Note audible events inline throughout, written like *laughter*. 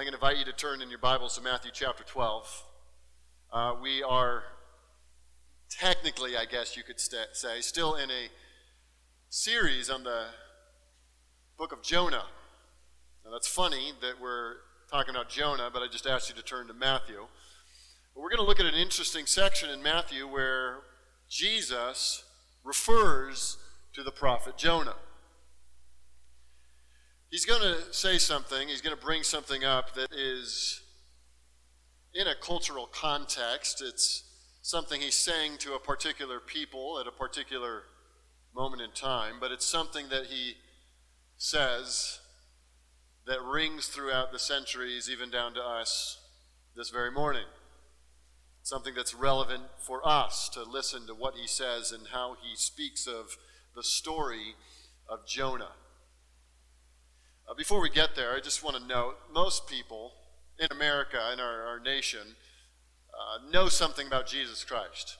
I'm going to invite you to turn in your Bibles to Matthew chapter 12. Uh, we are technically, I guess you could st- say, still in a series on the book of Jonah. Now, that's funny that we're talking about Jonah, but I just asked you to turn to Matthew. But we're going to look at an interesting section in Matthew where Jesus refers to the prophet Jonah. He's going to say something, he's going to bring something up that is in a cultural context. It's something he's saying to a particular people at a particular moment in time, but it's something that he says that rings throughout the centuries, even down to us this very morning. Something that's relevant for us to listen to what he says and how he speaks of the story of Jonah. Uh, before we get there, I just want to note most people in America, in our, our nation, uh, know something about Jesus Christ.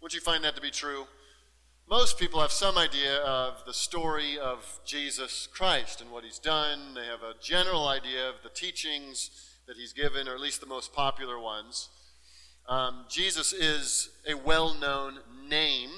Would you find that to be true? Most people have some idea of the story of Jesus Christ and what he's done. They have a general idea of the teachings that he's given, or at least the most popular ones. Um, Jesus is a well known name.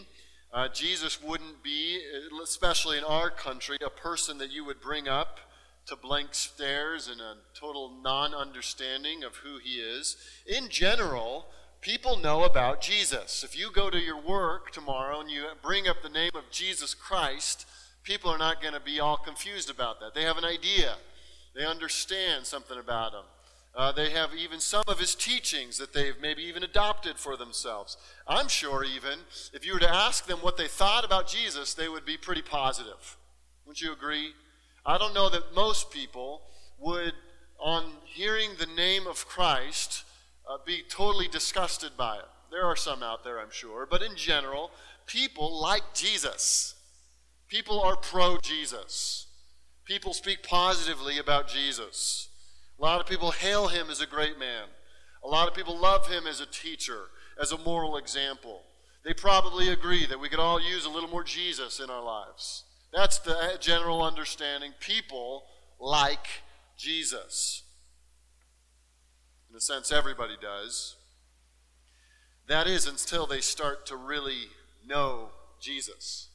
Uh, Jesus wouldn't be, especially in our country, a person that you would bring up to blank stares and a total non understanding of who he is. In general, people know about Jesus. If you go to your work tomorrow and you bring up the name of Jesus Christ, people are not going to be all confused about that. They have an idea, they understand something about him. Uh, they have even some of his teachings that they've maybe even adopted for themselves. I'm sure, even, if you were to ask them what they thought about Jesus, they would be pretty positive. Wouldn't you agree? I don't know that most people would, on hearing the name of Christ, uh, be totally disgusted by it. There are some out there, I'm sure, but in general, people like Jesus. People are pro Jesus. People speak positively about Jesus. A lot of people hail him as a great man. A lot of people love him as a teacher, as a moral example. They probably agree that we could all use a little more Jesus in our lives. That's the general understanding. People like Jesus. In a sense, everybody does. That is until they start to really know Jesus.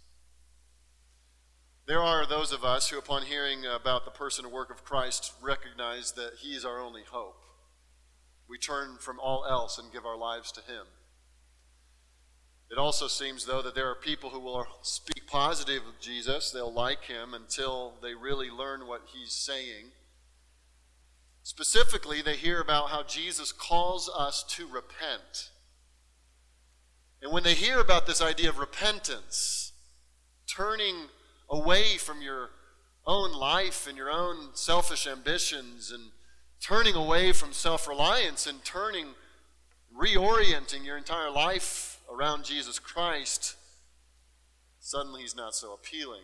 There are those of us who, upon hearing about the person and work of Christ, recognize that He is our only hope. We turn from all else and give our lives to Him. It also seems, though, that there are people who will speak positive of Jesus. They'll like him until they really learn what he's saying. Specifically, they hear about how Jesus calls us to repent. And when they hear about this idea of repentance, turning away from your own life and your own selfish ambitions and turning away from self reliance and turning, reorienting your entire life around Jesus Christ, suddenly he's not so appealing.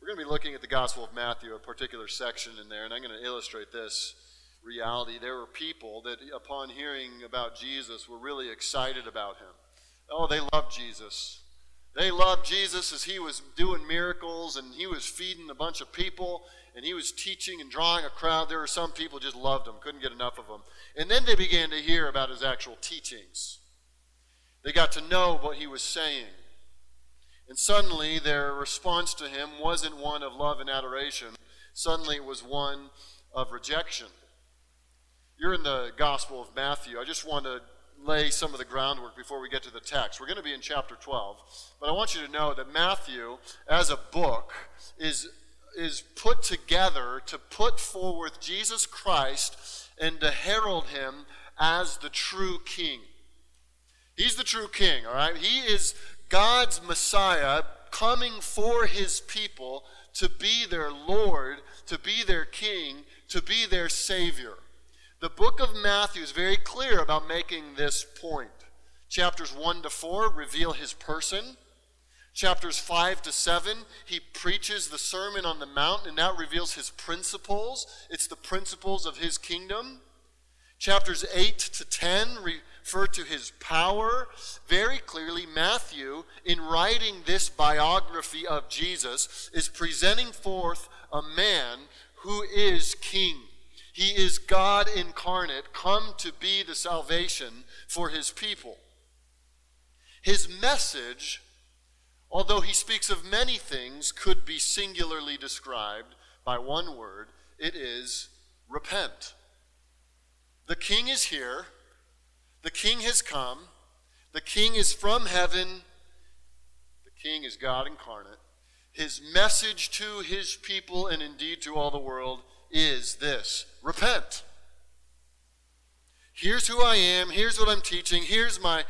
We're going to be looking at the Gospel of Matthew, a particular section in there, and I'm going to illustrate this reality. There were people that, upon hearing about Jesus, were really excited about him. Oh, they loved Jesus. They loved Jesus as he was doing miracles and he was feeding a bunch of people and he was teaching and drawing a crowd. There were some people just loved him, couldn't get enough of him. And then they began to hear about his actual teachings. They got to know what he was saying. And suddenly their response to him wasn't one of love and adoration. Suddenly it was one of rejection. You're in the Gospel of Matthew. I just want to lay some of the groundwork before we get to the text. We're going to be in chapter 12. But I want you to know that Matthew, as a book, is, is put together to put forward Jesus Christ and to herald him as the true king. He's the true king, all right? He is God's Messiah coming for his people to be their Lord, to be their king, to be their Savior. The book of Matthew is very clear about making this point. Chapters 1 to 4 reveal his person. Chapters 5 to 7, he preaches the Sermon on the Mount, and that reveals his principles. It's the principles of his kingdom. Chapters 8 to 10 refer to his power. Very clearly, Matthew, in writing this biography of Jesus, is presenting forth a man who is king. He is God incarnate come to be the salvation for his people. His message, although he speaks of many things, could be singularly described by one word it is repent. The king is here, the king has come, the king is from heaven, the king is God incarnate. His message to his people and indeed to all the world is this repent. Here's who I am, here's what I'm teaching, here's my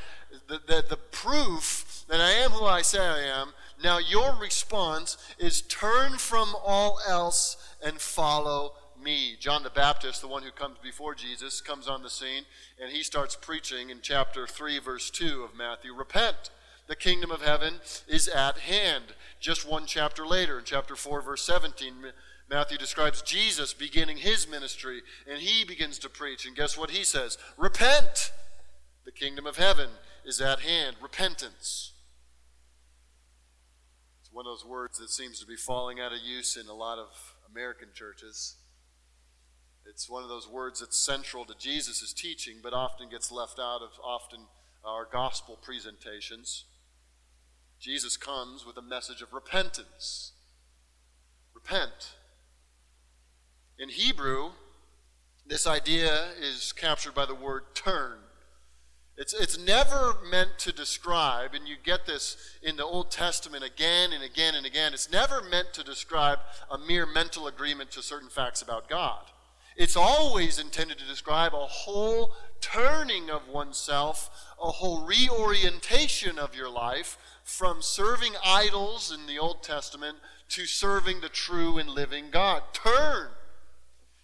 the, the, the proof that I am who I say I am. Now your response is turn from all else and follow me. John the Baptist, the one who comes before Jesus, comes on the scene and he starts preaching in chapter 3, verse 2 of Matthew Repent, the kingdom of heaven is at hand. Just one chapter later, in chapter 4, verse 17, Matthew describes Jesus beginning his ministry and he begins to preach. And guess what he says? Repent! The kingdom of heaven is at hand. Repentance It's one of those words that seems to be falling out of use in a lot of American churches. It's one of those words that's central to Jesus' teaching, but often gets left out of often our gospel presentations. Jesus comes with a message of repentance. Repent. In Hebrew, this idea is captured by the word turn. It's, it's never meant to describe, and you get this in the Old Testament again and again and again. It's never meant to describe a mere mental agreement to certain facts about God. It's always intended to describe a whole turning of oneself, a whole reorientation of your life from serving idols in the Old Testament to serving the true and living God. Turn.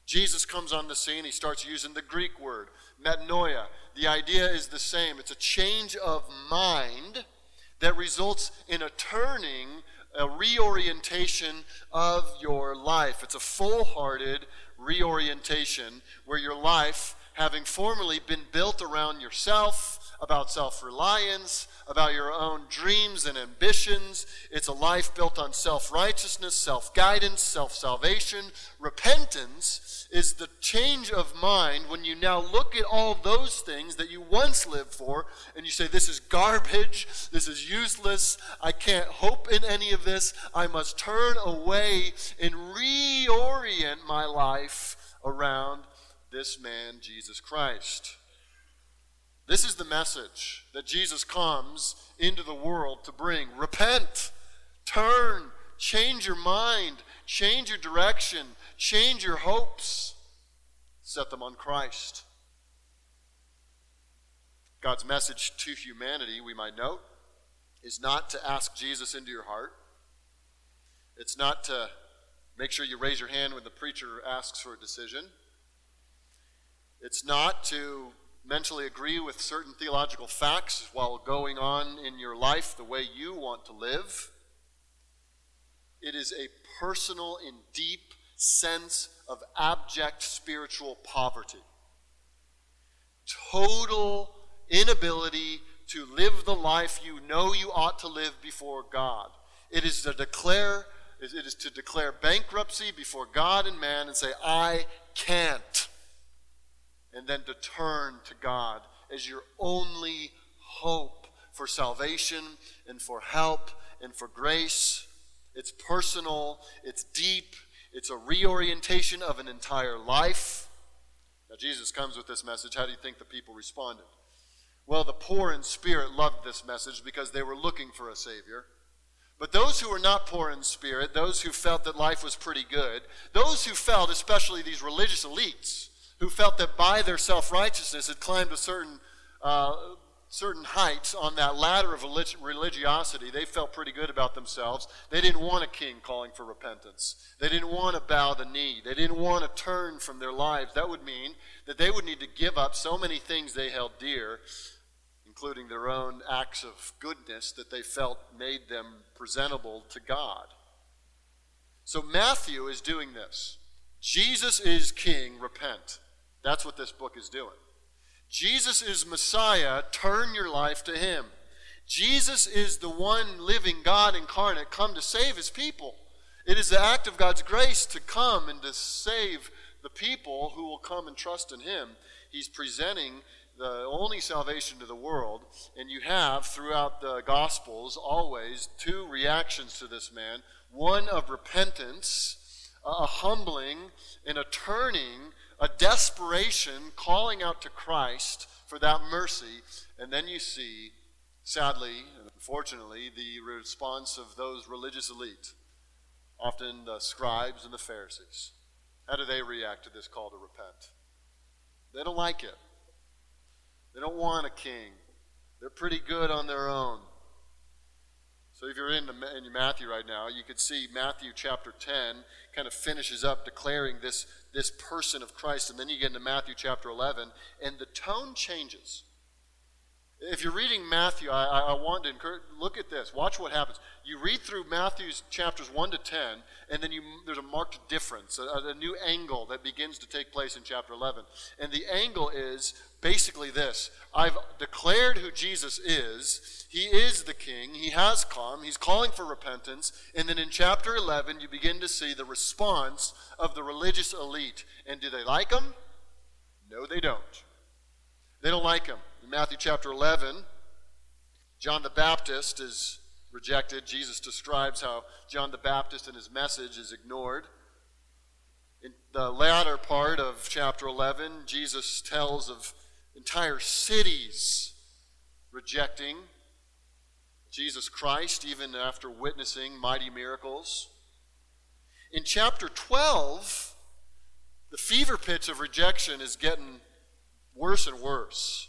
Jesus comes on the scene, he starts using the Greek word, metanoia the idea is the same. It's a change of mind that results in a turning, a reorientation of your life. It's a full hearted reorientation where your life, having formerly been built around yourself, about self reliance, about your own dreams and ambitions. It's a life built on self righteousness, self guidance, self salvation. Repentance is the change of mind when you now look at all those things that you once lived for and you say, This is garbage, this is useless, I can't hope in any of this. I must turn away and reorient my life around this man, Jesus Christ. This is the message that Jesus comes into the world to bring. Repent, turn, change your mind, change your direction, change your hopes, set them on Christ. God's message to humanity, we might note, is not to ask Jesus into your heart. It's not to make sure you raise your hand when the preacher asks for a decision. It's not to mentally agree with certain theological facts while going on in your life the way you want to live. It is a personal and deep sense of abject spiritual poverty. Total inability to live the life you know you ought to live before God. It is to declare it is to declare bankruptcy before God and man and say, I can't and then to turn to God as your only hope for salvation and for help and for grace. It's personal, it's deep, it's a reorientation of an entire life. Now, Jesus comes with this message. How do you think the people responded? Well, the poor in spirit loved this message because they were looking for a Savior. But those who were not poor in spirit, those who felt that life was pretty good, those who felt, especially these religious elites, who felt that by their self righteousness had climbed a certain, uh, certain heights on that ladder of religiosity. They felt pretty good about themselves. They didn't want a king calling for repentance, they didn't want to bow the knee, they didn't want to turn from their lives. That would mean that they would need to give up so many things they held dear. Including their own acts of goodness that they felt made them presentable to God. So Matthew is doing this. Jesus is king, repent. That's what this book is doing. Jesus is Messiah. Turn your life to Him. Jesus is the one living God incarnate, come to save His people. It is the act of God's grace to come and to save the people who will come and trust in him. He's presenting the only salvation to the world, and you have throughout the Gospels always two reactions to this man one of repentance, a humbling, and a turning, a desperation, calling out to Christ for that mercy, and then you see, sadly, and unfortunately, the response of those religious elite, often the scribes and the Pharisees. How do they react to this call to repent? They don't like it. They don't want a king. They're pretty good on their own. So if you're in, the, in Matthew right now, you could see Matthew chapter 10 kind of finishes up declaring this, this person of Christ, and then you get into Matthew chapter 11, and the tone changes. If you're reading Matthew, I, I want to encourage, look at this. Watch what happens. You read through Matthew's chapters 1 to 10, and then you, there's a marked difference, a, a new angle that begins to take place in chapter 11. And the angle is basically this I've declared who Jesus is. He is the king. He has come. He's calling for repentance. And then in chapter 11, you begin to see the response of the religious elite. And do they like him? No, they don't. They don't like him. In Matthew chapter 11, John the Baptist is rejected. Jesus describes how John the Baptist and his message is ignored. In the latter part of chapter 11, Jesus tells of entire cities rejecting Jesus Christ, even after witnessing mighty miracles. In chapter 12, the fever pitch of rejection is getting worse and worse.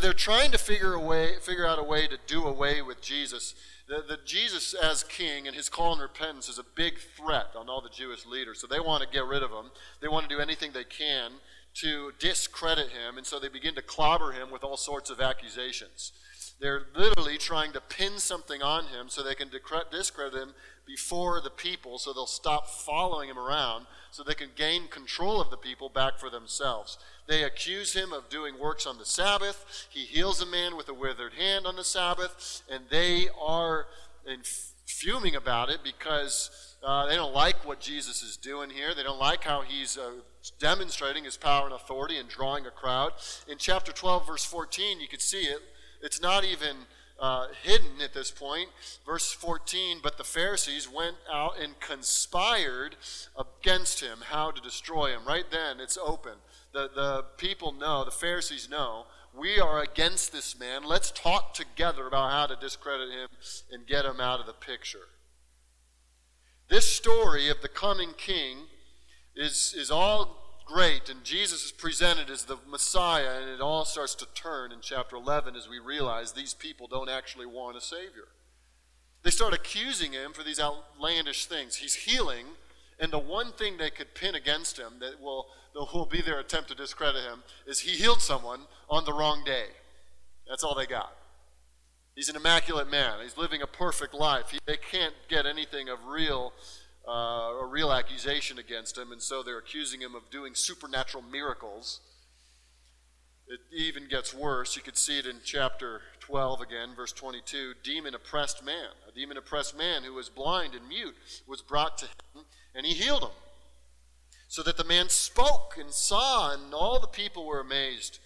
They're trying to figure, a way, figure out a way to do away with Jesus. The, the Jesus as king and his call and repentance is a big threat on all the Jewish leaders. So they want to get rid of him. They want to do anything they can to discredit him, and so they begin to clobber him with all sorts of accusations. They're literally trying to pin something on him so they can discredit him before the people, so they'll stop following him around, so they can gain control of the people back for themselves. They accuse him of doing works on the Sabbath. He heals a man with a withered hand on the Sabbath, and they are fuming about it because uh, they don't like what Jesus is doing here. They don't like how he's uh, demonstrating his power and authority and drawing a crowd. In chapter 12, verse 14, you could see it. It's not even uh, hidden at this point. Verse 14, but the Pharisees went out and conspired against him, how to destroy him. Right then, it's open. The, the people know, the Pharisees know, we are against this man. Let's talk together about how to discredit him and get him out of the picture. This story of the coming king is, is all great, and Jesus is presented as the Messiah, and it all starts to turn in chapter 11 as we realize these people don't actually want a Savior. They start accusing him for these outlandish things. He's healing, and the one thing they could pin against him that will, that will be their attempt to discredit him is he healed someone on the wrong day. That's all they got. He's an immaculate man. He's living a perfect life. He, they can't get anything of real, uh, a real accusation against him, and so they're accusing him of doing supernatural miracles. It even gets worse. You could see it in chapter 12 again, verse 22. Demon oppressed man, a demon oppressed man who was blind and mute, was brought to him, and he healed him. So that the man spoke and saw, and all the people were amazed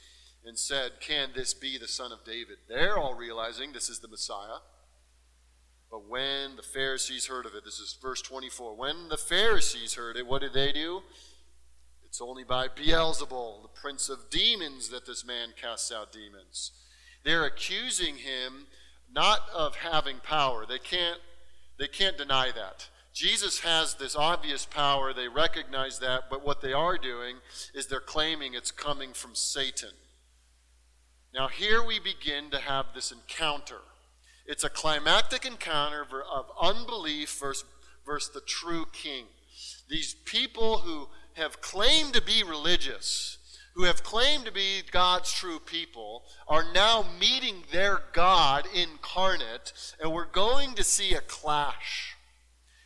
and said, Can this be the son of David? They're all realizing this is the Messiah. But when the Pharisees heard of it, this is verse 24. When the Pharisees heard it, what did they do? It's only by Beelzebul, the prince of demons, that this man casts out demons. They're accusing him not of having power. They can't, they can't deny that. Jesus has this obvious power. They recognize that, but what they are doing is they're claiming it's coming from Satan. Now, here we begin to have this encounter. It's a climactic encounter of unbelief versus, versus the true king. These people who have claimed to be religious, who have claimed to be God's true people, are now meeting their God incarnate, and we're going to see a clash.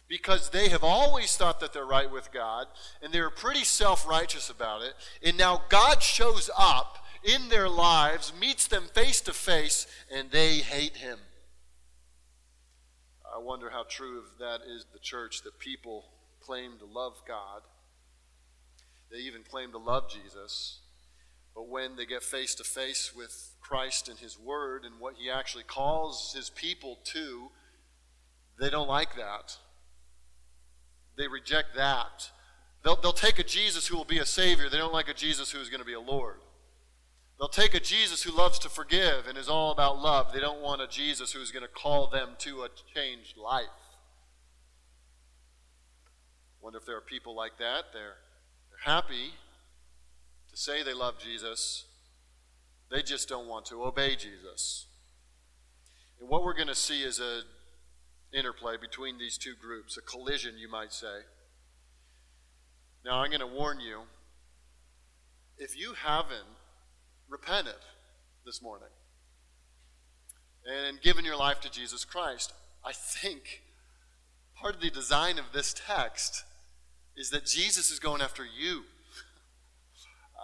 Because they have always thought that they're right with God, and they're pretty self righteous about it, and now God shows up in their lives, meets them face to face, and they hate him. I wonder how true of that is the church that people claim to love God. They even claim to love Jesus. But when they get face to face with Christ and His Word and what He actually calls His people to, they don't like that. They reject that. They'll, they'll take a Jesus who will be a Savior. They don't like a Jesus who is going to be a Lord. They'll take a Jesus who loves to forgive and is all about love. They don't want a Jesus who's going to call them to a changed life. Wonder if there are people like that. They're, they're happy to say they love Jesus, they just don't want to obey Jesus. And what we're going to see is a interplay between these two groups, a collision, you might say. Now, I'm going to warn you if you haven't repented this morning and given your life to Jesus Christ, I think part of the design of this text is that Jesus is going after you.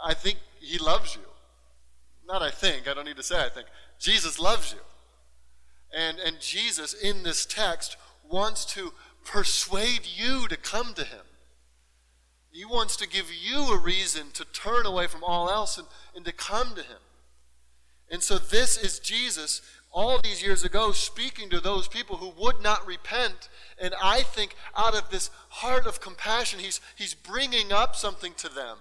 I think he loves you. Not I think, I don't need to say I think. Jesus loves you. And, and Jesus, in this text, wants to persuade you to come to him. He wants to give you a reason to turn away from all else and, and to come to him. And so, this is Jesus all these years ago speaking to those people who would not repent. And I think out of this heart of compassion, he's, he's bringing up something to them.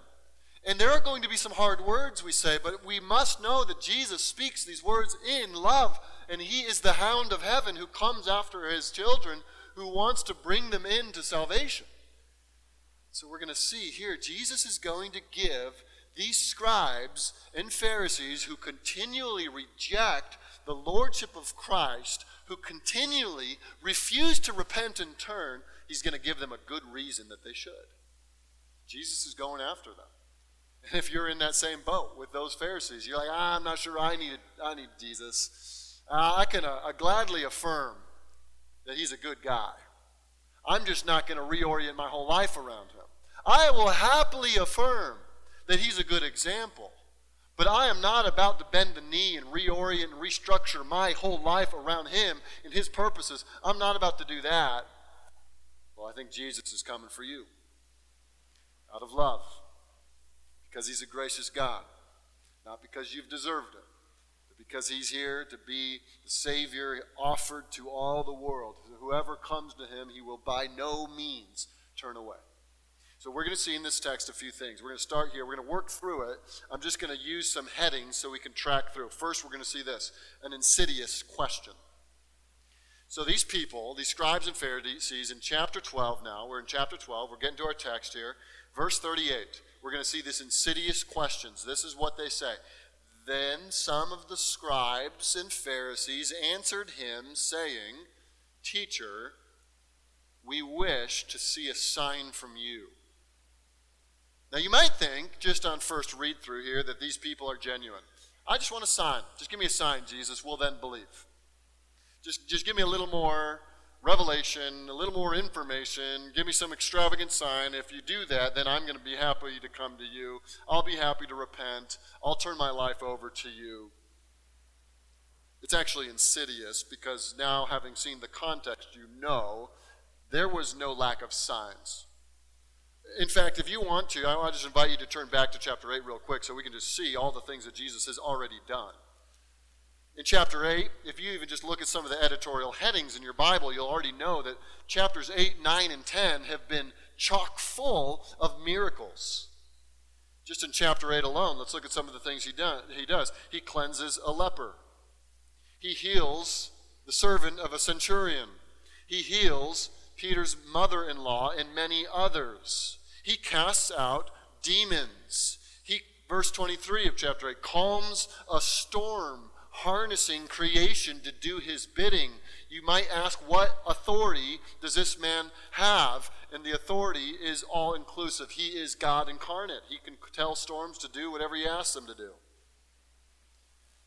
And there are going to be some hard words, we say, but we must know that Jesus speaks these words in love, and He is the hound of heaven who comes after His children, who wants to bring them into salvation. So we're going to see here, Jesus is going to give these scribes and Pharisees who continually reject the lordship of Christ, who continually refuse to repent and turn, He's going to give them a good reason that they should. Jesus is going after them. And if you're in that same boat with those Pharisees, you're like, ah, I'm not sure I need, I need Jesus. Uh, I can uh, gladly affirm that he's a good guy. I'm just not going to reorient my whole life around him. I will happily affirm that he's a good example. But I am not about to bend the knee and reorient and restructure my whole life around him and his purposes. I'm not about to do that. Well, I think Jesus is coming for you out of love because He's a gracious God, not because you've deserved it, but because He's here to be the Savior offered to all the world. Whoever comes to Him, He will by no means turn away. So we're going to see in this text a few things. We're going to start here. We're going to work through it. I'm just going to use some headings so we can track through. First, we're going to see this an insidious question. So these people, these scribes and Pharisees, in chapter 12 now, we're in chapter 12, we're getting to our text here, verse 38 we're going to see this insidious questions. This is what they say. Then some of the scribes and Pharisees answered him, saying, Teacher, we wish to see a sign from you. Now, you might think, just on first read through here, that these people are genuine. I just want a sign. Just give me a sign, Jesus. We'll then believe. Just, just give me a little more revelation, a little more information, give me some extravagant sign. If you do that, then I'm going to be happy to come to you. I'll be happy to repent. I'll turn my life over to you. It's actually insidious because now, having seen the context, you know there was no lack of signs. In fact, if you want to, I just invite you to turn back to chapter 8 real quick so we can just see all the things that Jesus has already done. In chapter 8, if you even just look at some of the editorial headings in your Bible, you'll already know that chapters 8, 9, and 10 have been chock full of miracles. Just in chapter 8 alone, let's look at some of the things he, done, he does. He cleanses a leper, he heals the servant of a centurion, he heals Peter's mother in law and many others. He casts out demons. He, verse 23 of chapter 8, calms a storm harnessing creation to do his bidding. You might ask, what authority does this man have? And the authority is all inclusive. He is God incarnate. He can tell storms to do whatever he asks them to do.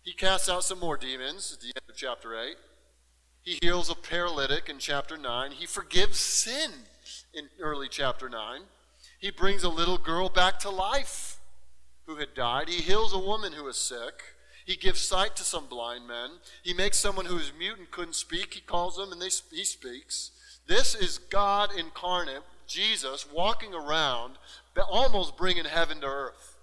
He casts out some more demons at the end of chapter 8. He heals a paralytic in chapter 9. He forgives sin in early chapter 9. He brings a little girl back to life who had died. He heals a woman who is sick. He gives sight to some blind men. He makes someone who is mute and couldn't speak, he calls them and they, he speaks. This is God incarnate, Jesus, walking around, almost bringing heaven to earth,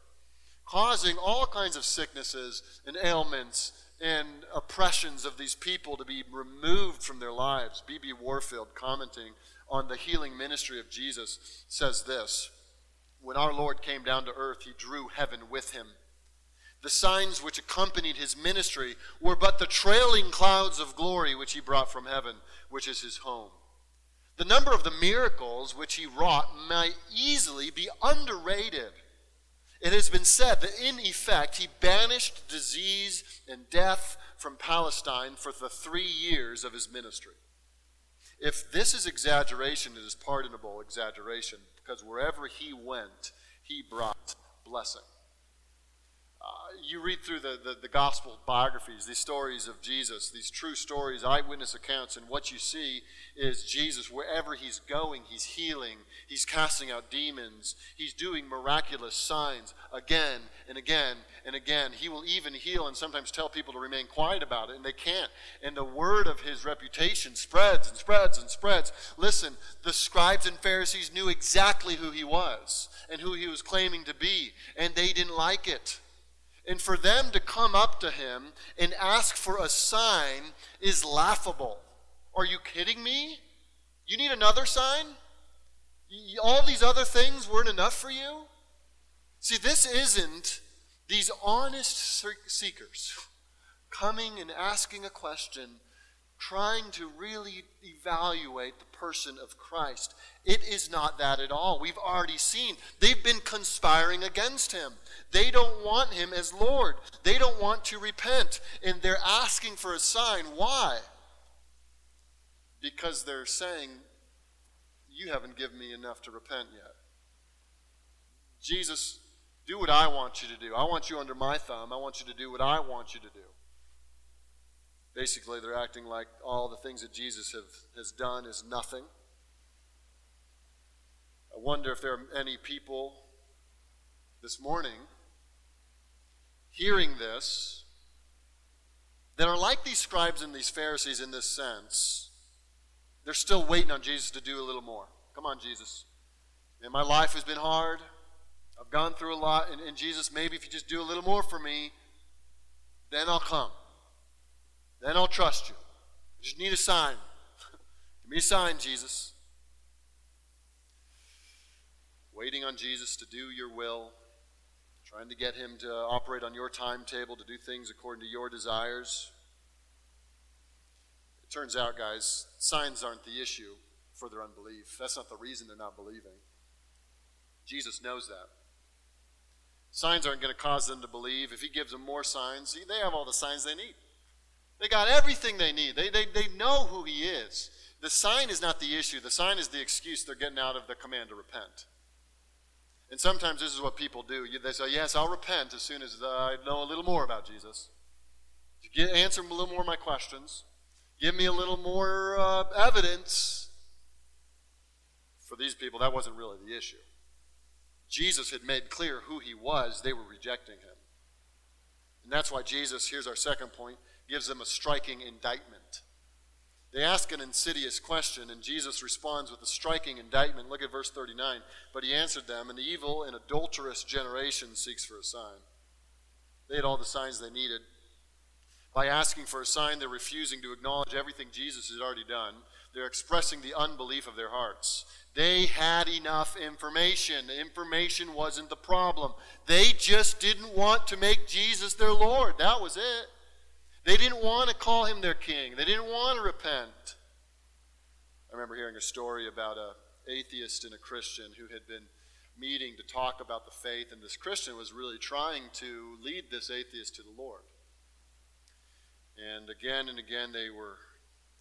causing all kinds of sicknesses and ailments and oppressions of these people to be removed from their lives. B.B. Warfield, commenting on the healing ministry of Jesus, says this When our Lord came down to earth, he drew heaven with him. The signs which accompanied his ministry were but the trailing clouds of glory which he brought from heaven, which is his home. The number of the miracles which he wrought might easily be underrated. It has been said that in effect he banished disease and death from Palestine for the three years of his ministry. If this is exaggeration, it is pardonable exaggeration because wherever he went, he brought blessing Uh, you read through the, the, the, gospel biographies, these stories of Jesus, these true stories, eyewitness accounts, and what you see is Jesus, wherever he's going, he's healing, he's casting out demons, he's doing miraculous signs again and again and again. He will even heal and sometimes tell people to remain quiet about it, and they can't. And the word of his reputation spreads and spreads and spreads. Listen, the scribes and Pharisees knew exactly who he was and who he was claiming to be, and they didn't like it. And for them to come up to him and ask for a sign is laughable. Are you kidding me? You need another sign? All these other things weren't enough for you? See, this isn't these honest seekers coming and asking a question trying to really evaluate the person of Christ. It is not that at all. We've already seen. They've been conspiring against him. They don't want him as Lord. They don't want to repent. And they're asking for a sign. Why? Because they're saying, You haven't given me enough to repent yet. Jesus, do what I want you to do. I want you under my thumb. I want you to do what I want you to do. Basically, they're acting like all the things that Jesus have, has done is nothing. I wonder if there are any people this morning hearing this that are like these scribes and these Pharisees in this sense. They're still waiting on Jesus to do a little more. Come on, Jesus. And my life has been hard. I've gone through a lot. And, and Jesus, maybe if you just do a little more for me, then I'll come. Then I'll trust you. I just need a sign. *laughs* Give me a sign, Jesus. Waiting on Jesus to do your will, trying to get him to operate on your timetable, to do things according to your desires. It turns out, guys, signs aren't the issue for their unbelief. That's not the reason they're not believing. Jesus knows that. Signs aren't going to cause them to believe. If he gives them more signs, they have all the signs they need. They got everything they need. They, they, they know who he is. The sign is not the issue. The sign is the excuse they're getting out of the command to repent. And sometimes this is what people do. They say, Yes, I'll repent as soon as I know a little more about Jesus. Get, answer a little more of my questions. Give me a little more uh, evidence. For these people, that wasn't really the issue. Jesus had made clear who he was, they were rejecting him. And that's why Jesus, here's our second point, gives them a striking indictment. They ask an insidious question, and Jesus responds with a striking indictment. Look at verse 39. But he answered them, An evil and adulterous generation seeks for a sign. They had all the signs they needed. By asking for a sign, they're refusing to acknowledge everything Jesus had already done. They're expressing the unbelief of their hearts. They had enough information. The Information wasn't the problem. They just didn't want to make Jesus their Lord. That was it. They didn't want to call him their king. They didn't want to repent. I remember hearing a story about a atheist and a Christian who had been meeting to talk about the faith, and this Christian was really trying to lead this atheist to the Lord. And again and again, they were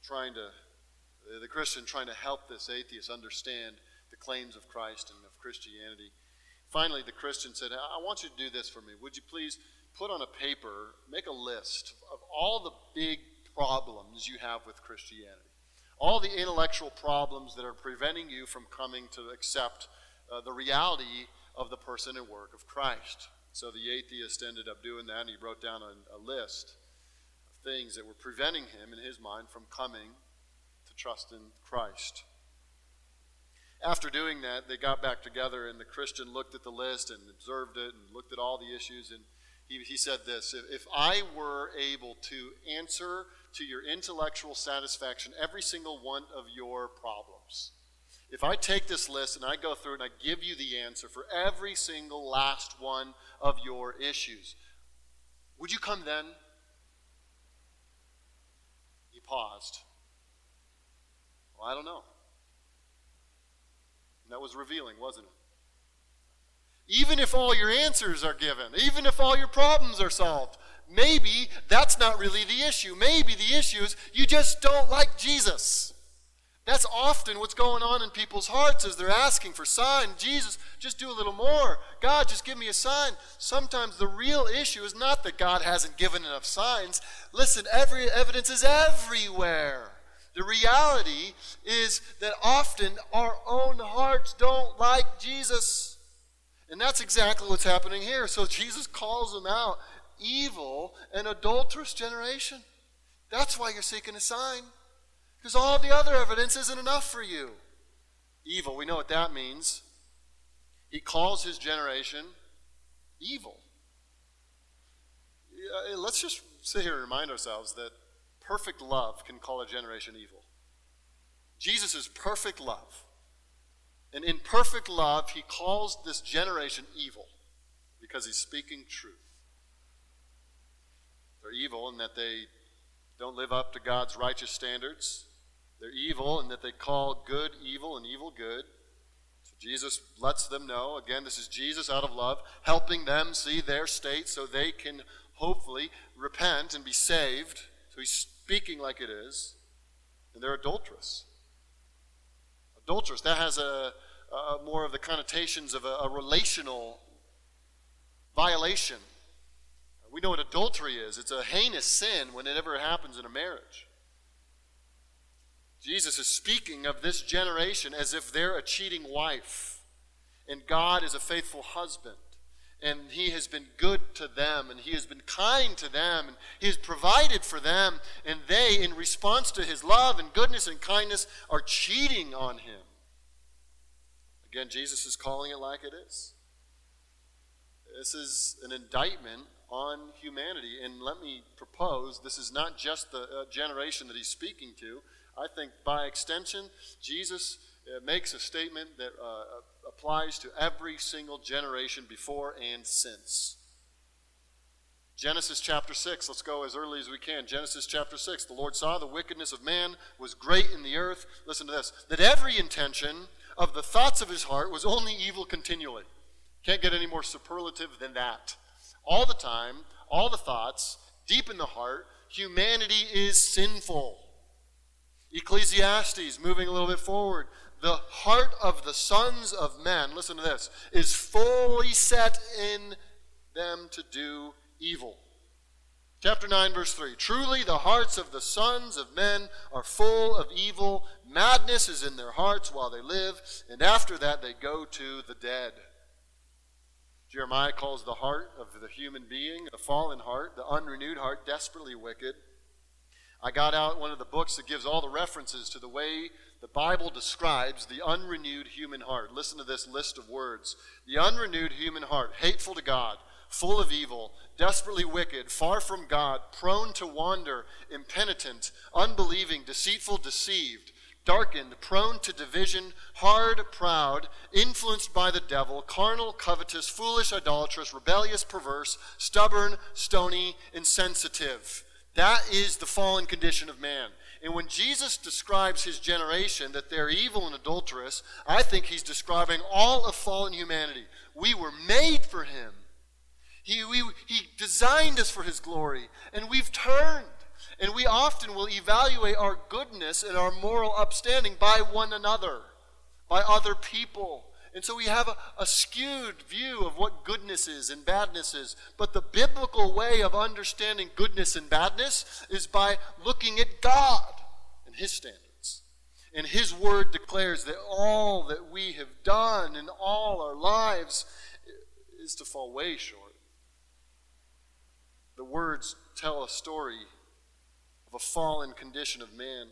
trying to, the Christian trying to help this atheist understand the claims of Christ and of Christianity. Finally, the Christian said, I want you to do this for me. Would you please put on a paper, make a list of all the big problems you have with Christianity, all the intellectual problems that are preventing you from coming to accept uh, the reality of the person and work of Christ. So the atheist ended up doing that, and he wrote down a, a list of things that were preventing him, in his mind, from coming to trust in Christ. after doing that, they got back together, and the Christian looked at the list and observed it and looked at all the issues. And he, he said this if, if I were able to answer to your intellectual satisfaction every single one of your problems, if I take this list and I go through and I give you the answer for every single last one of your issues, would you come then? He paused. Well, I don't know. And that was revealing, wasn't it? Even if all your answers are given, even if all your problems are solved, maybe that's not really the issue. Maybe the issue is you just don't like Jesus. That's often what's going on in people's hearts as they're asking for sign. Jesus, just do a little more. God, just give me a sign. Sometimes the real issue is not that God hasn't given enough signs. Listen, every evidence is everywhere. The reality is that often our own hearts don't like Jesus. And that's exactly what's happening here. So Jesus calls them out evil and adulterous generation. That's why you're seeking a sign. Because all the other evidence isn't enough for you. Evil, we know what that means. He calls his generation evil. Eh, let's just sit here and remind ourselves that perfect love can call a generation evil. Jesus is perfect love. And in perfect love, he calls this generation evil because he's speaking truth. They're evil in that they don't live up to God's righteous standards. They're evil in that they call good evil and evil good. So Jesus lets them know again, this is Jesus out of love, helping them see their state so they can hopefully repent and be saved. So he's speaking like it is, and they're adulterous. Adulterous, that has a, a more of the connotations of a, a relational violation. We know what adultery is. It's a heinous sin when it ever happens in a marriage. Jesus is speaking of this generation as if they're a cheating wife, and God is a faithful husband and he has been good to them and he has been kind to them and he has provided for them and they in response to his love and goodness and kindness are cheating on him again jesus is calling it like it is this is an indictment on humanity and let me propose this is not just the uh, generation that he's speaking to i think by extension jesus uh, makes a statement that uh, applies to every single generation before and since. Genesis chapter 6, let's go as early as we can. Genesis chapter 6, the Lord saw the wickedness of man was great in the earth. Listen to this that every intention of the thoughts of his heart was only evil continually. Can't get any more superlative than that. All the time, all the thoughts, deep in the heart, humanity is sinful. Ecclesiastes, moving a little bit forward, the heart of the sons of men, listen to this, is fully set in them to do evil. Chapter 9, verse 3 Truly the hearts of the sons of men are full of evil. Madness is in their hearts while they live, and after that they go to the dead. Jeremiah calls the heart of the human being, the fallen heart, the unrenewed heart, desperately wicked. I got out one of the books that gives all the references to the way the Bible describes the unrenewed human heart. Listen to this list of words the unrenewed human heart, hateful to God, full of evil, desperately wicked, far from God, prone to wander, impenitent, unbelieving, deceitful, deceived, darkened, prone to division, hard, proud, influenced by the devil, carnal, covetous, foolish, idolatrous, rebellious, perverse, stubborn, stony, insensitive. That is the fallen condition of man. And when Jesus describes his generation that they're evil and adulterous, I think he's describing all of fallen humanity. We were made for him. He, we, he designed us for his glory, and we've turned. And we often will evaluate our goodness and our moral upstanding by one another, by other people. And so we have a, a, skewed view of what goodness is and badness is. But the biblical way of understanding goodness and badness is by looking at God and His standards. And His Word declares that all that we have done in all our lives is to fall way short. The words tell a story of a fallen condition of man.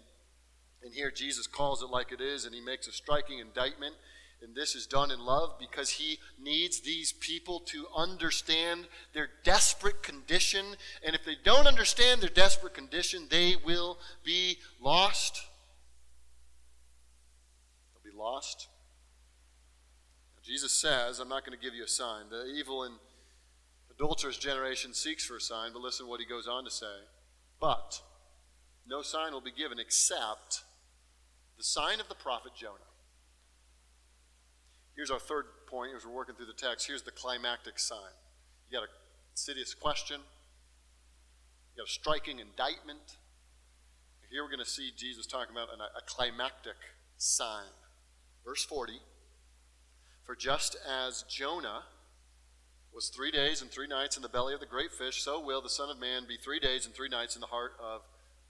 And here Jesus calls it like it is, and he makes a striking indictment. And this is done in love because he needs these people to understand their desperate condition. And if they don't understand their desperate condition, they will be lost. They'll be lost. Jesus says, I'm not going to give you a sign. The evil and adulterous generation seeks for a sign, but listen to what he goes on to say. But no sign will be given except the sign of the prophet Jonah. Here's our third point as we're working through the text. Here's the climactic sign. You got a insidious question, you got a striking indictment. Here we're going to see Jesus talking about a climactic sign. Verse 40 For just as Jonah was three days and three nights in the belly of the great fish, so will the Son of Man be three days and three nights in the heart of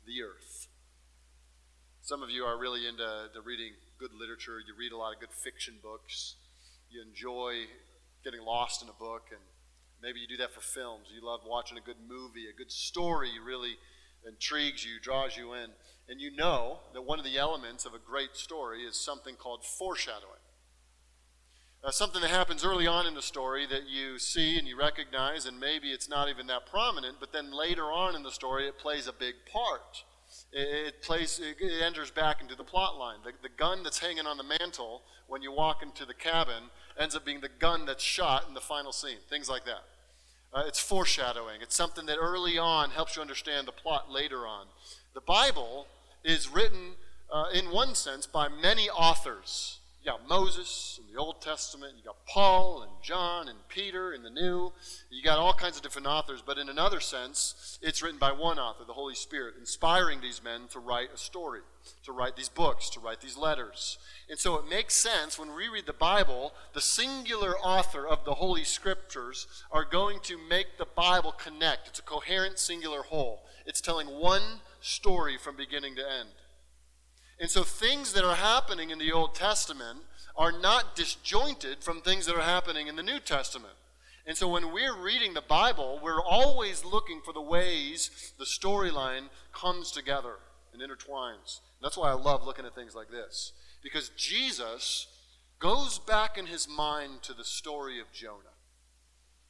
the earth. Some of you are really into reading good literature. You read a lot of good fiction books. You enjoy getting lost in a book, and maybe you do that for films. You love watching a good movie, a good story really intrigues you, draws you in. And you know that one of the elements of a great story is something called foreshadowing. Uh, something that happens early on in the story that you see and you recognize, and maybe it's not even that prominent, but then later on in the story it plays a big part it, plays, it enters back into the plot line. The, the gun that's hanging on the mantle when you walk into the cabin ends up being the gun that's shot in the final scene, things like that. Uh, it's foreshadowing. It's something that early on helps you understand the plot later on. The Bible is written, uh, in one sense, by many authors. You got Moses in the Old Testament, you got Paul and John and Peter in the New. You got all kinds of different authors, but in another sense, it's written by one author, the Holy Spirit, inspiring these men to write a story, to write these books, to write these letters. And so it makes sense when we read the Bible, the singular author of the Holy Scriptures are going to make the Bible connect. It's a coherent singular whole. It's telling one story from beginning to end. And so things that are happening in the Old Testament are not disjointed from things that are happening in the New Testament. And so when we're reading the Bible, we're always looking for the ways the storyline comes together and intertwines. And that's why I love looking at things like this. Because Jesus goes back in his mind to the story of Jonah.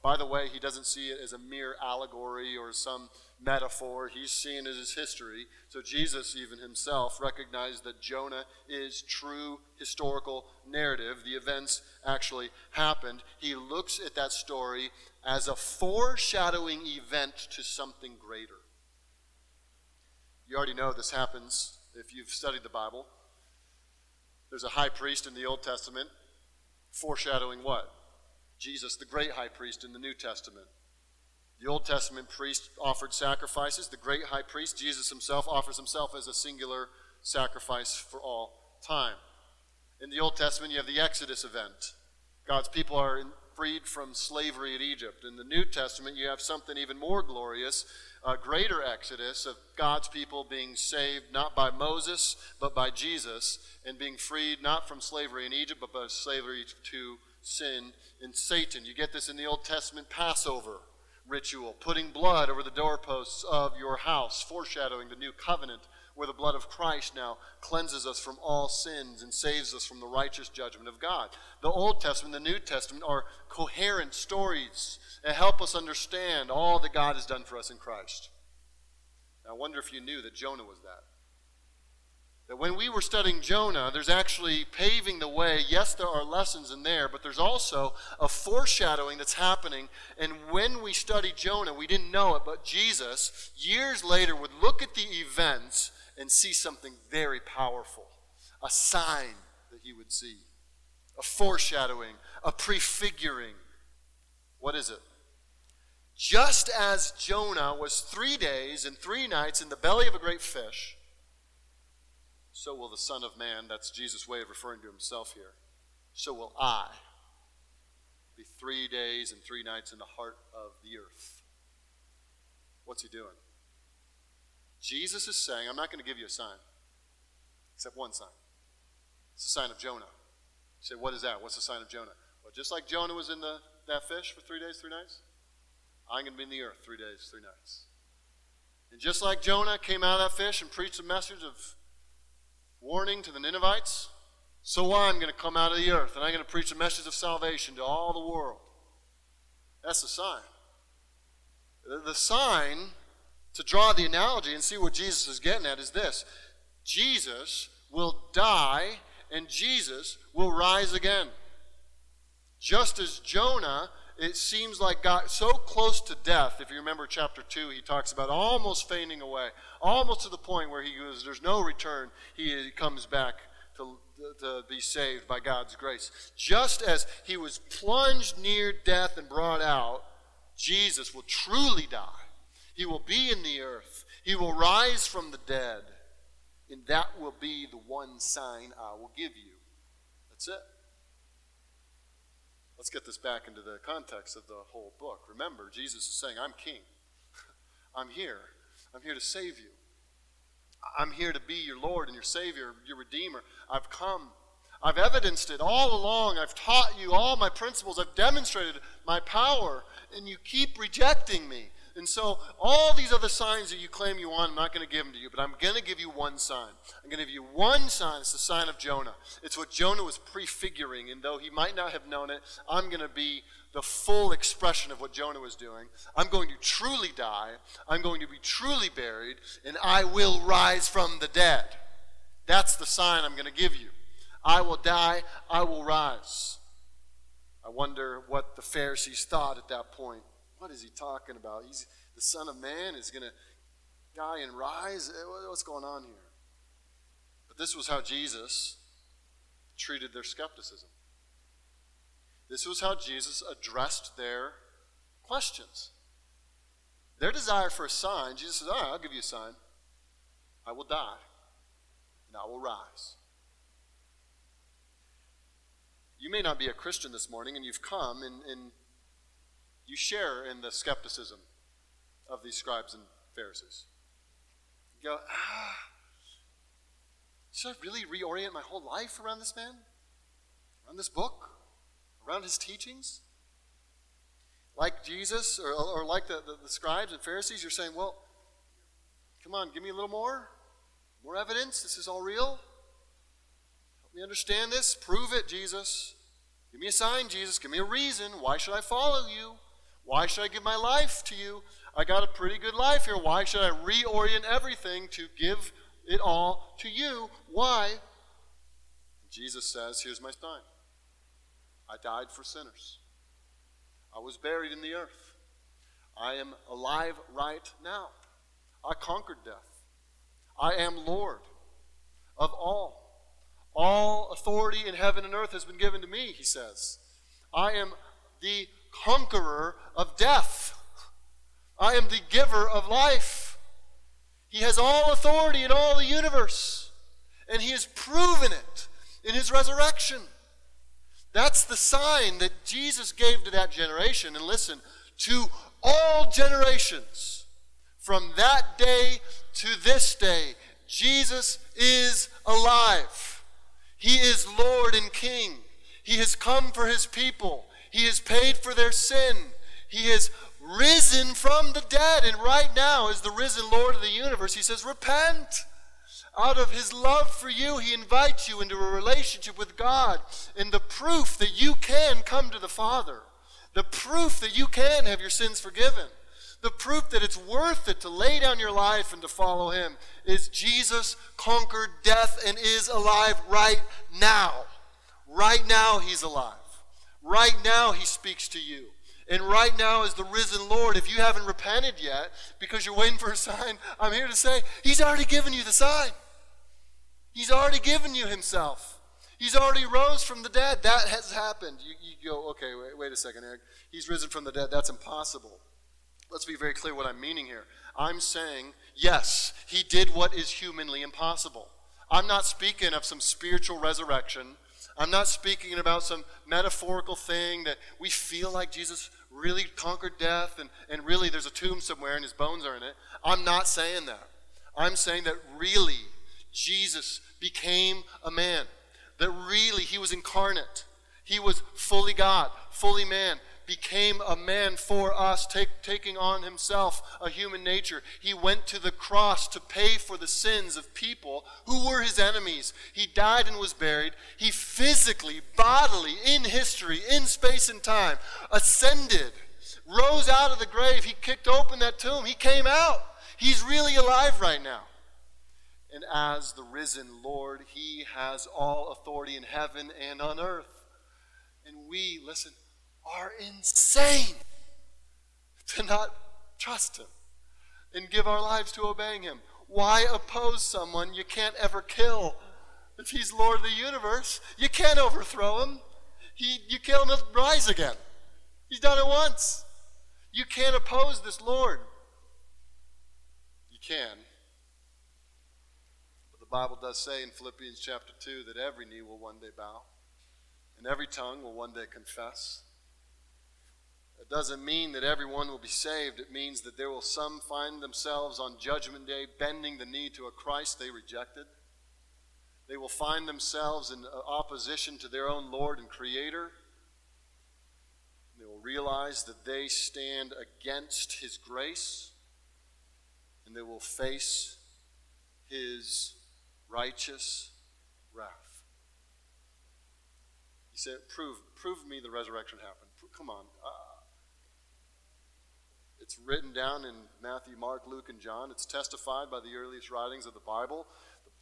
By the way, he doesn't see it as a mere allegory or some metaphor. He's seeing it as history. So Jesus, even himself, recognized that Jonah is true historical narrative. The events actually happened. He looks at that story as a foreshadowing event to something greater. You already know this happens if you've studied the Bible. There's a high priest in the Old Testament foreshadowing what? Jesus, the great high priest in the New Testament. The Old Testament priest offered sacrifices. The great high priest, Jesus himself, offers himself as a singular sacrifice for all time. In the Old Testament, you have the Exodus event. God's people are freed from slavery in Egypt. In the New Testament, you have something even more glorious a greater exodus of God's people being saved not by Moses, but by Jesus, and being freed not from slavery in Egypt, but by slavery to sin and Satan. You get this in the Old Testament Passover ritual, putting blood over the doorposts of your house, foreshadowing the new covenant where the blood of Christ now cleanses us from all sins and saves us from the righteous judgment of God. The Old Testament and the New Testament are coherent stories that help us understand all that God has done for us in Christ. I wonder if you knew that Jonah was that. That when we were studying Jonah, there's actually paving the way. Yes, there are lessons in there, but there's also a foreshadowing that's happening. And when we studied Jonah, we didn't know it, but Jesus, years later, would look at the events and see something very powerful a sign that he would see, a foreshadowing, a prefiguring. What is it? Just as Jonah was three days and three nights in the belly of a great fish, so will the Son of Man, that's Jesus' way of referring to himself here, so will I be three days and three nights in the heart of the earth. What's he doing? Jesus is saying, I'm not going to give you a sign, except one sign. It's the sign of Jonah. You say, what is that? What's the sign of Jonah? Well, just like Jonah was in the, that fish for three days, three nights, I'm going to be in the earth three days, three nights. And just like Jonah came out of that fish and preached a message of warning to the Ninevites, so I'm going to come out of the earth and I'm going to preach a message of salvation to all the world. That's the sign. The sign, to draw the analogy and see what Jesus is getting at, is this Jesus will die and Jesus will rise again. Just as Jonah, it seems like got so close to death. If you remember chapter 2, he talks about almost fainting away, almost to the point where he goes, There's no return. He comes back to, to be saved by God's grace. Just as he was plunged near death and brought out, Jesus will truly die. He will be in the earth. He will rise from the dead. And that will be the one sign I will give you. That's it. Let's get this back into the context of the whole book. Remember, Jesus is saying, I'm king. *laughs* I'm here. I'm here to save you. I'm here to be your Lord and your Savior, your Redeemer. I've come. I've evidenced it all along. I've taught you all my principles. I've demonstrated my power, and you keep rejecting me. And so, all these other signs that you claim you want, I'm not going to give them to you, but I'm going to give you one sign. I'm going to give you one sign. It's the sign of Jonah. It's what Jonah was prefiguring, and though he might not have known it, I'm going to be the full expression of what Jonah was doing. I'm going to truly die. I'm going to be truly buried, and I will rise from the dead. That's the sign I'm going to give you. I will die, I will rise. I wonder what the Pharisees thought at that point. What is he talking about? He's the Son of Man is going to die and rise. Eh, what's going on here? But this was how Jesus treated their skepticism. This was how Jesus addressed their questions. Their desire for a sign, Jesus says, All right, I'll give you a sign. I will die, and I will rise. You may not be a Christian this morning, and you've come, and, and you share in the skepticism of these scribes and Pharisees. You go, ah, should I really reorient my whole life around this man? Around this book? Around his teachings? Like Jesus or, or like the, the, the scribes and Pharisees, you're saying, well, come on, give me a little more. More evidence. This is all real. Help me understand this. Prove it, Jesus. Give me a sign, Jesus. Give me a reason. Why should I follow you? Why should I give my life to you? I got a pretty good life here. Why should I reorient everything to give it all to you? Why? Jesus says, Here's my sign I died for sinners, I was buried in the earth. I am alive right now. I conquered death. I am Lord of all. All authority in heaven and earth has been given to me, he says. I am the conqueror of death. I am the giver of life. He has all authority in all the universe, and He has proven it in His resurrection. That's the sign that Jesus gave to that generation. And listen, to all generations, from that day to this day, Jesus is alive. He is Lord and King. He has come for his people. He has paid for their sin. He has risen from the dead. And right now, as the risen Lord of the universe, He says, Repent. Out of His love for you, He invites you into a relationship with God. And the proof that you can come to the Father, the proof that you can have your sins forgiven, the proof that it's worth it to lay down your life and to follow Him is Jesus conquered death and is alive right now. Right now, He's alive. Right now, He speaks to you. And right now, as the risen Lord, if you haven't repented yet because you're waiting for a sign, I'm here to say He's already given you the sign. He's already given you Himself. He's already rose from the dead. That has happened. You, you go, okay, wait, wait a second, Eric. He's risen from the dead. That's impossible. Let's be very clear what I'm meaning here. I'm saying, yes, He did what is humanly impossible. I'm not speaking of some spiritual resurrection I'm not speaking about some metaphorical thing that we feel like Jesus really conquered death and, and really there's a tomb somewhere and his bones are in it. I'm not saying that. I'm saying that really Jesus became a man, that really he was incarnate. He was fully God, fully man, became a man for us, take, taking on himself a human nature. He went to the cross to pay for the sins of people who were his enemies. He died and was buried. He physically, bodily, in history, in space and time, ascended, rose out of the grave. He kicked open that tomb. He came out. He's really alive right now. And as the risen Lord, he has all authority in heaven and on earth. And we, listen, are insane to not trust Him and give our lives to obeying Him. Why oppose someone you can't ever kill? If He's Lord of the universe, you can't overthrow Him. He, you kill Him, he'll rise again. He's done it once. You can't oppose this Lord. You can. But the Bible does say in Philippians chapter 2 that every knee will one day bow and every tongue will one day confess. It doesn't mean that everyone will be saved. It means that there will some find themselves on Judgment Day bending the knee to a Christ they rejected. They will find themselves in uh, opposition to their own Lord and Creator. They will realize that they stand against His grace, and they will face His righteous wrath. He said, Prove, prove me the resurrection happened. Come on. It's written down in Matthew, Mark, Luke, and John. It's testified by the earliest writings of the Bible.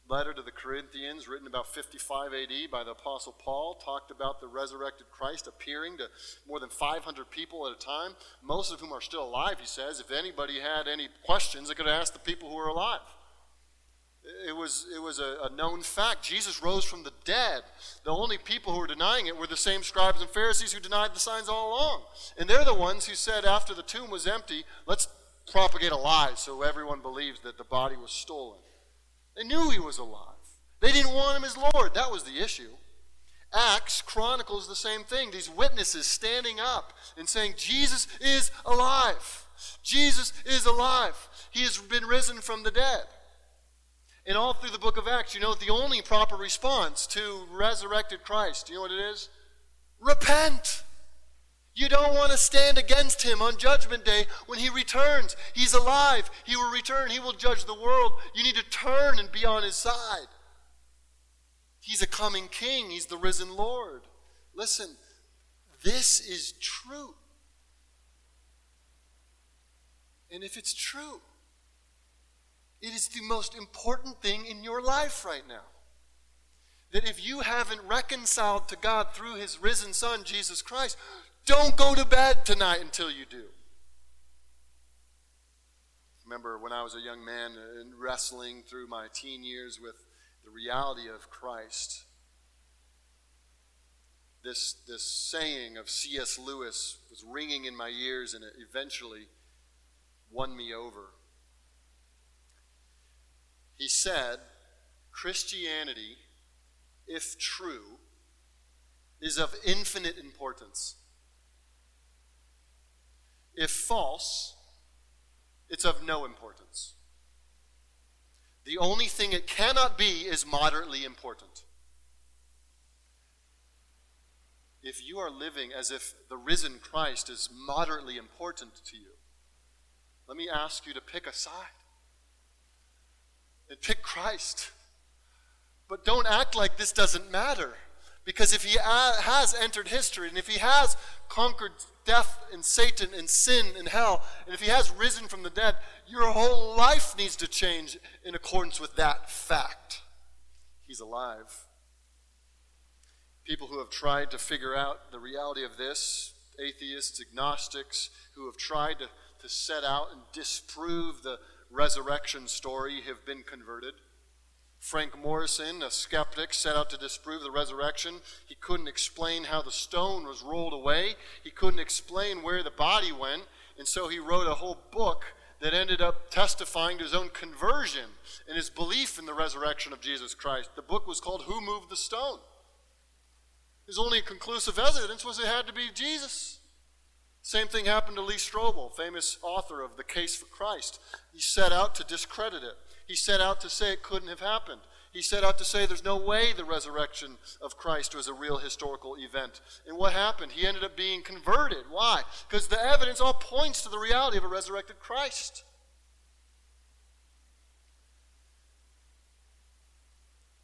The letter to the Corinthians, written about 55 AD by the Apostle Paul, talked about the resurrected Christ appearing to more than 500 people at a time, most of whom are still alive, he says. If anybody had any questions, they could ask the people who are alive. It was, it was a, a, known fact. Jesus rose from the dead. The only people who were denying it were the same scribes and Pharisees who denied the signs all along. And they're the ones who said, after the tomb was empty, let's propagate a lie so everyone believes that the body was stolen. They knew he was alive. They didn't want him as Lord. That was the issue. Acts chronicles the same thing. These witnesses standing up and saying, Jesus is alive. Jesus is alive. He has been risen from the dead. And all through the book of Acts, you know the only proper response to resurrected Christ, you know what it is? Repent. You don't want to stand against him on Judgment Day when he returns. He's alive. He will return. He will judge the world. You need to turn and be on his side. He's a coming king, he's the risen Lord. Listen, this is true. And if it's true, it is the most important thing in your life right now. That if you haven't reconciled to God through His risen Son, Jesus Christ, don't go to bed tonight until you do. Remember when I was a young man uh, and wrestling through my teen years with the reality of Christ. This, this saying of C.S. Lewis was ringing in my ears and it eventually won me over. He said, Christianity, if true, is of infinite importance. If false, it's of no importance. The only thing it cannot be is moderately important. If you are living as if the risen Christ is moderately important to you, let me ask you to pick a side and pick Christ. But don't act like this doesn't matter. Because if he has entered history, and if he has conquered death and Satan and sin and hell, and if he has risen from the dead, your whole life needs to change in accordance with that fact. He's alive. People who have tried to figure out the reality of this, atheists, agnostics, who have tried to, to set out and disprove the resurrection story have been converted. Frank Morison, a skeptic, set out to disprove the resurrection. He couldn't explain how the stone was rolled away, he couldn't explain where the body went, and so he wrote a whole book that ended up testifying to his own conversion and his belief in the resurrection of Jesus Christ. The book was called Who Moved the Stone? His only conclusive evidence was it had to be Jesus. Same thing happened to Lee Strobel, famous author of The Case for Christ. He set out to discredit it. He set out to say it couldn't have happened. he set out to say there's no way the resurrection of Christ was a real historical event. And what happened? He ended up being converted. Why? Because the evidence all points to the reality of a resurrected Christ.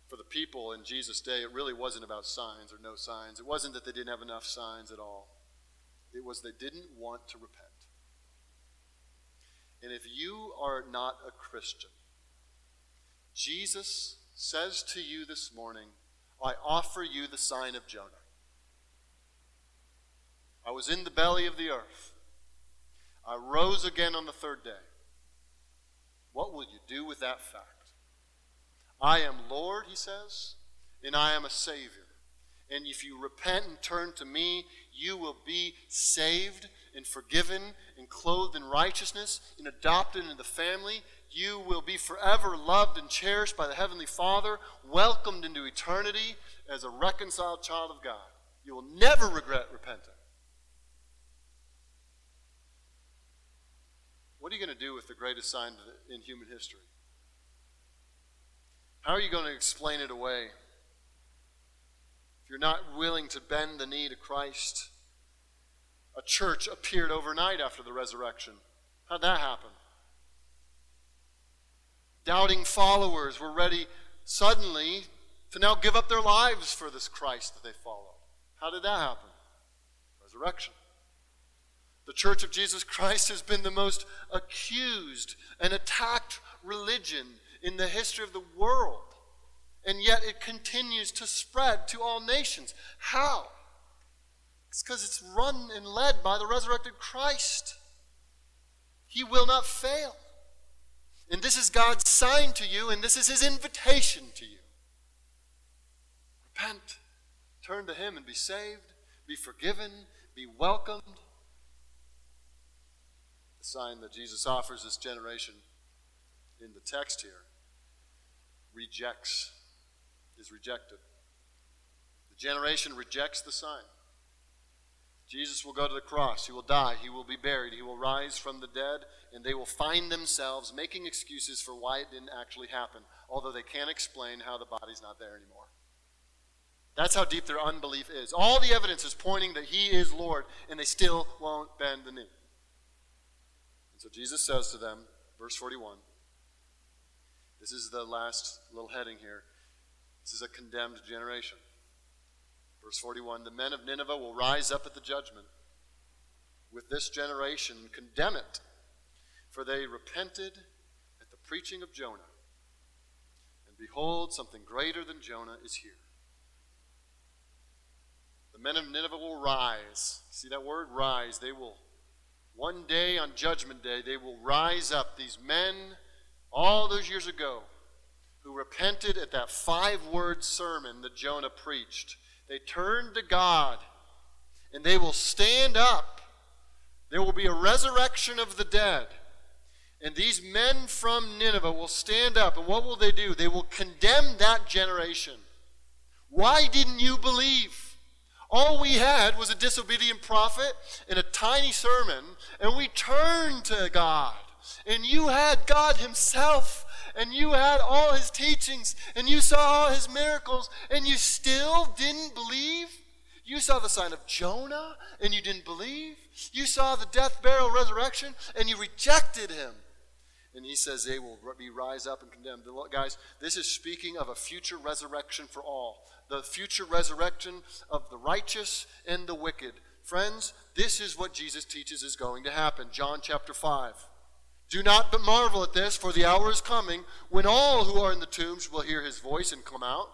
For the people in Jesus' day, it really wasn't about signs or no signs. It wasn't that they didn't have enough signs at all, it was they didn't want to repent. And if you are not a Christian, Jesus says to you this morning, I offer you the sign of Jonah. I was in the belly of the earth. I rose again on the third day. What will you do with that fact? I am Lord, he says, and I am a Savior. And if you repent and turn to me, you will be saved and forgiven and clothed in righteousness and adopted into the family you will be forever loved and cherished by the Heavenly Father, welcomed into eternity as a reconciled child of God. You will never regret repenting. What are you going to do with the greatest sign in human history? How are you going to explain it away? If you're not willing to bend the knee to Christ, a church appeared overnight after the resurrection. How'd that happen? doubting followers were ready suddenly to now give up their lives for this Christ that they followed. How did that happen? Resurrection. The Church of Jesus Christ has been the most accused and attacked religion in the history of the world. And yet it continues to spread to all nations. How? It's because it's run and led by the resurrected Christ. He will not fail. And this is God's sign to you, and this is His invitation to you. Repent, turn to Him, and be saved, be forgiven, be welcomed. The sign that Jesus offers this generation in the text here rejects, is rejected. The generation rejects the sign. Jesus will go to the cross. He will die. He will be buried. He will rise from the dead, and they will find themselves making excuses for why it didn't actually happen, although they can't explain how the body's not there anymore. That's how deep their unbelief is. All the evidence is pointing that He is Lord, and they still won't bend the knee. And so Jesus says to them, verse 41, this is the last little heading here. This is a condemned generation. Verse 41 The men of Nineveh will rise up at the judgment with this generation and condemn it, for they repented at the preaching of Jonah. And behold, something greater than Jonah is here. The men of Nineveh will rise. See that word? Rise. They will, one day on Judgment Day, they will rise up. These men, all those years ago, who repented at that five word sermon that Jonah preached they turned to God and they will stand up. There will be a resurrection of the dead. And these men from Nineveh will stand up. And what will they do? They will condemn that generation. Why didn't you believe? All we had was a disobedient prophet and a tiny sermon, and we turned to God. And you had God Himself and you had all his teachings and you saw all his miracles and you still didn't believe? You saw the sign of Jonah and you didn't believe? You saw the death, burial, resurrection and you rejected him. And he says they will be rise up and condemned. Guys, this is speaking of a future resurrection for all. The future resurrection of the righteous and the wicked. Friends, this is what Jesus teaches is going to happen. John chapter 5. Do not but marvel at this, for the hour is coming when all who are in the tombs will hear his voice and come out.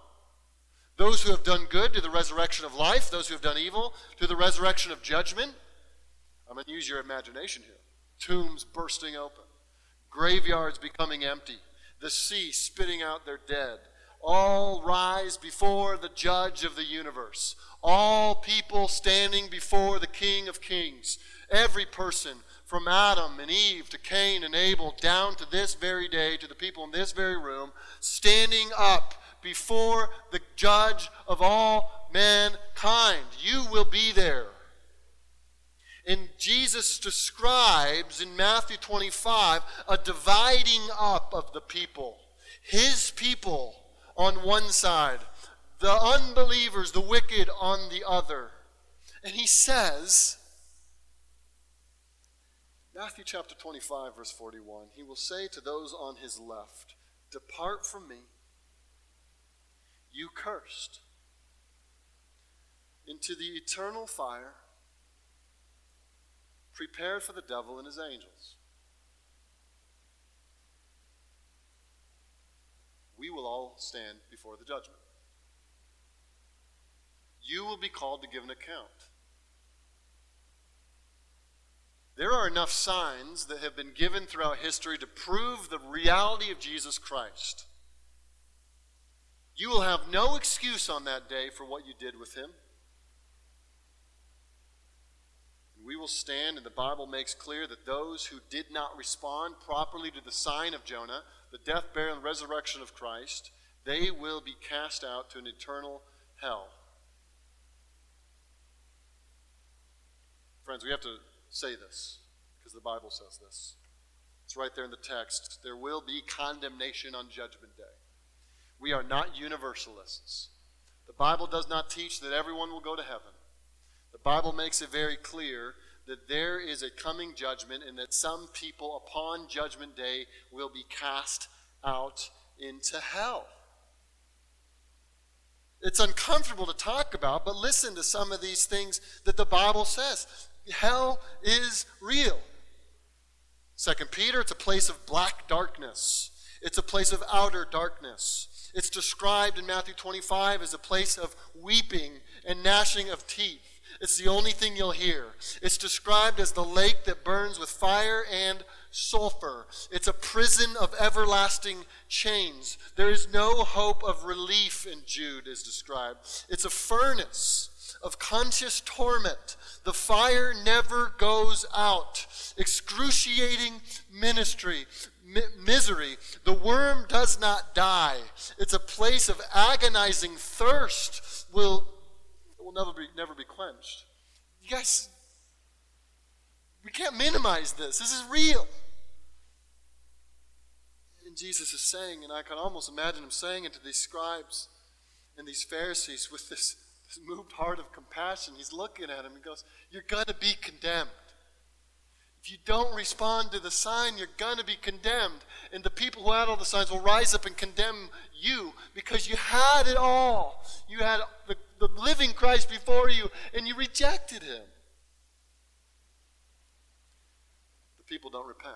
Those who have done good to the resurrection of life, those who have done evil to the resurrection of judgment. I'm going to use your imagination here. Tombs bursting open, graveyards becoming empty, the sea spitting out their dead. All rise before the judge of the universe. All people standing before the King of Kings. Every person from Adam and Eve to Cain and Abel down to this very day, to the people in this very room, standing up before the judge of all mankind. You will be there. And Jesus describes in Matthew 25 a dividing up of the people. His people on one side, the unbelievers, the wicked on the other. And he says, Matthew chapter 25, verse 41, he will say to those on his left, Depart from me, you cursed, into the eternal fire prepared for the devil and his angels. We will all stand before the judgment. You will be called to give an account. There are enough signs that have been given throughout history to prove the reality of Jesus Christ. You will have no excuse on that day for what you did with him. We will stand, and the Bible makes clear that those who did not respond properly to the sign of Jonah, the death, burial, and resurrection of Christ, they will be cast out to an eternal hell. Friends, we have to say this because the Bible says this. It's right there in the text. There will be condemnation on Judgment Day. We are not universalists. The Bible does not teach that everyone will go to heaven. The Bible makes it very clear that there is a coming judgment and that some people upon Judgment Day will be cast out into hell. It's uncomfortable to talk about, but listen to some of these things that the Bible says. Hell is real. Second Peter, it's a place of black darkness. It's a place of outer darkness. It's described in Matthew 25 as a place of weeping and gnashing of teeth. It's the only thing you'll hear. It's described as the lake that burns with fire and sulfur. It's a prison of everlasting chains. There is no hope of relief in Jude, is described. It's a furnace of conscious torment. The fire never goes out. Excruciating ministry, mi- misery. The worm does not die. It's a place of agonizing thirst. Will will never be never be quenched. You guys, we can't minimize this. This is real. And Jesus is saying, and I can almost imagine him saying it to these scribes and these Pharisees with this moved heart of compassion. He's looking at him He goes, You're going to be condemned. If you don't respond to the sign, you're going to be condemned. And the people who had all the signs will rise up and condemn you because you had it all. You had the, the living Christ before you, and you rejected him. The people don't repent.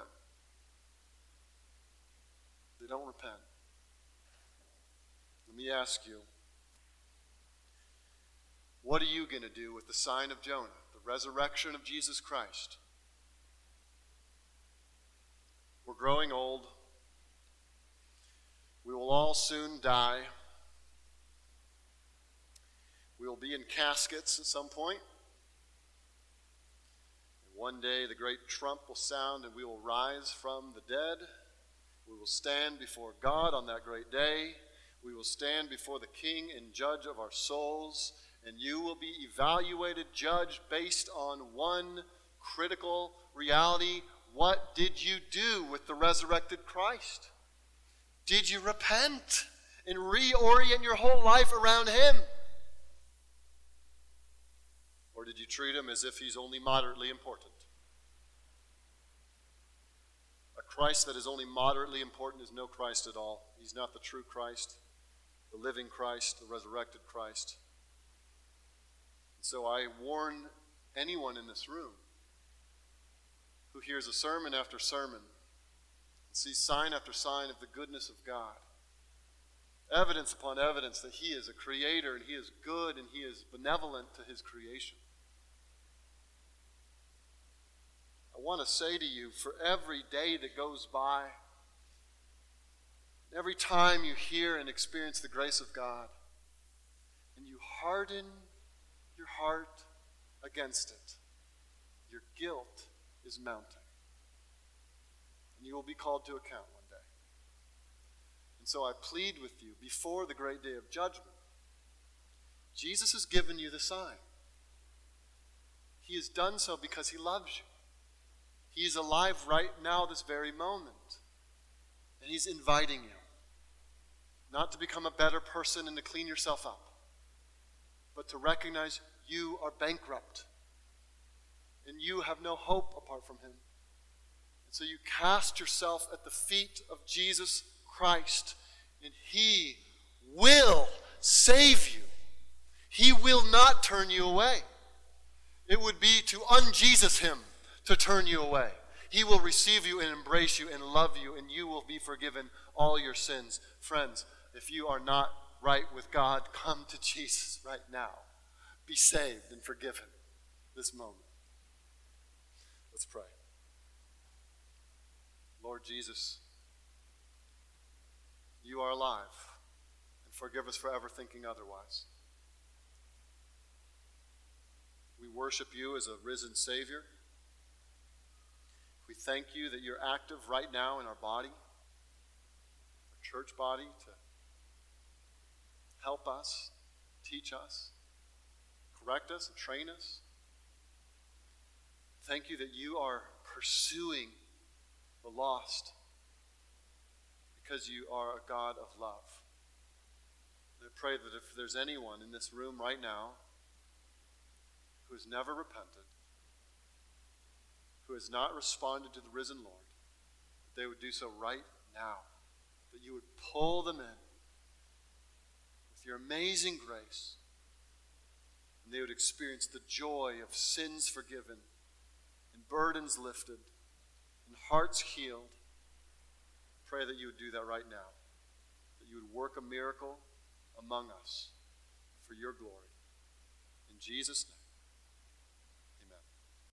They don't repent. Let me ask you. What are you going to do with the sign of Jonah, the resurrection of Jesus Christ? We're growing old. We will all soon die. We will be in caskets at some point. And one day the great trump will sound and we will rise from the dead. We will stand before God on that great day. We will stand before the King and Judge of our souls and you will be evaluated, judged based on one critical reality. What did you do with the resurrected Christ? Did you repent and reorient your whole life around Him? Or did you treat Him as if He's only moderately important? A Christ that is only moderately important is no Christ at all. He's not the true Christ, the living Christ, the resurrected Christ. So I warn anyone in this room who hears a sermon after sermon and sees sign after sign of the goodness of God, evidence upon evidence that He is a creator and He is good and He is benevolent to His creation. I want to say to you for every day that goes by, every time you hear and experience the grace of God, and you harden your heart against it, your guilt is mounting. And you will be called to account one day. And so I plead with you before the great day of judgment. Jesus has given you the sign. He has done so because he loves you. He is alive right now, this very moment. And he's inviting you. not to become a better person and to clean yourself up, but to recognize you are bankrupt and you have no hope apart from Him. And so you cast yourself at the feet of Jesus Christ, and He will save you. He will not turn you away. It would be to unJesus Him to turn you away. He will receive you and embrace you and love you, and you will be forgiven all your sins. Friends, if you are not right with God, come to Jesus right now. Be saved and forgiven this moment. Let's pray. Lord Jesus, you are alive, and forgive us for ever thinking otherwise. We worship you as a risen Savior. We thank you that you're active right now in our body, our church body, to help us, teach us, correct us, and train us. Thank you that you are pursuing the lost because you are a God of love. I pray that if there's anyone in this room right now who has never repented, who has not responded to the risen Lord, that they would do so right now. That you would pull them in your amazing grace. And they would experience the joy of sins forgiven and burdens lifted and hearts healed. Pray that you would do that right now. That you would work a miracle among us for your glory. In Jesus' name.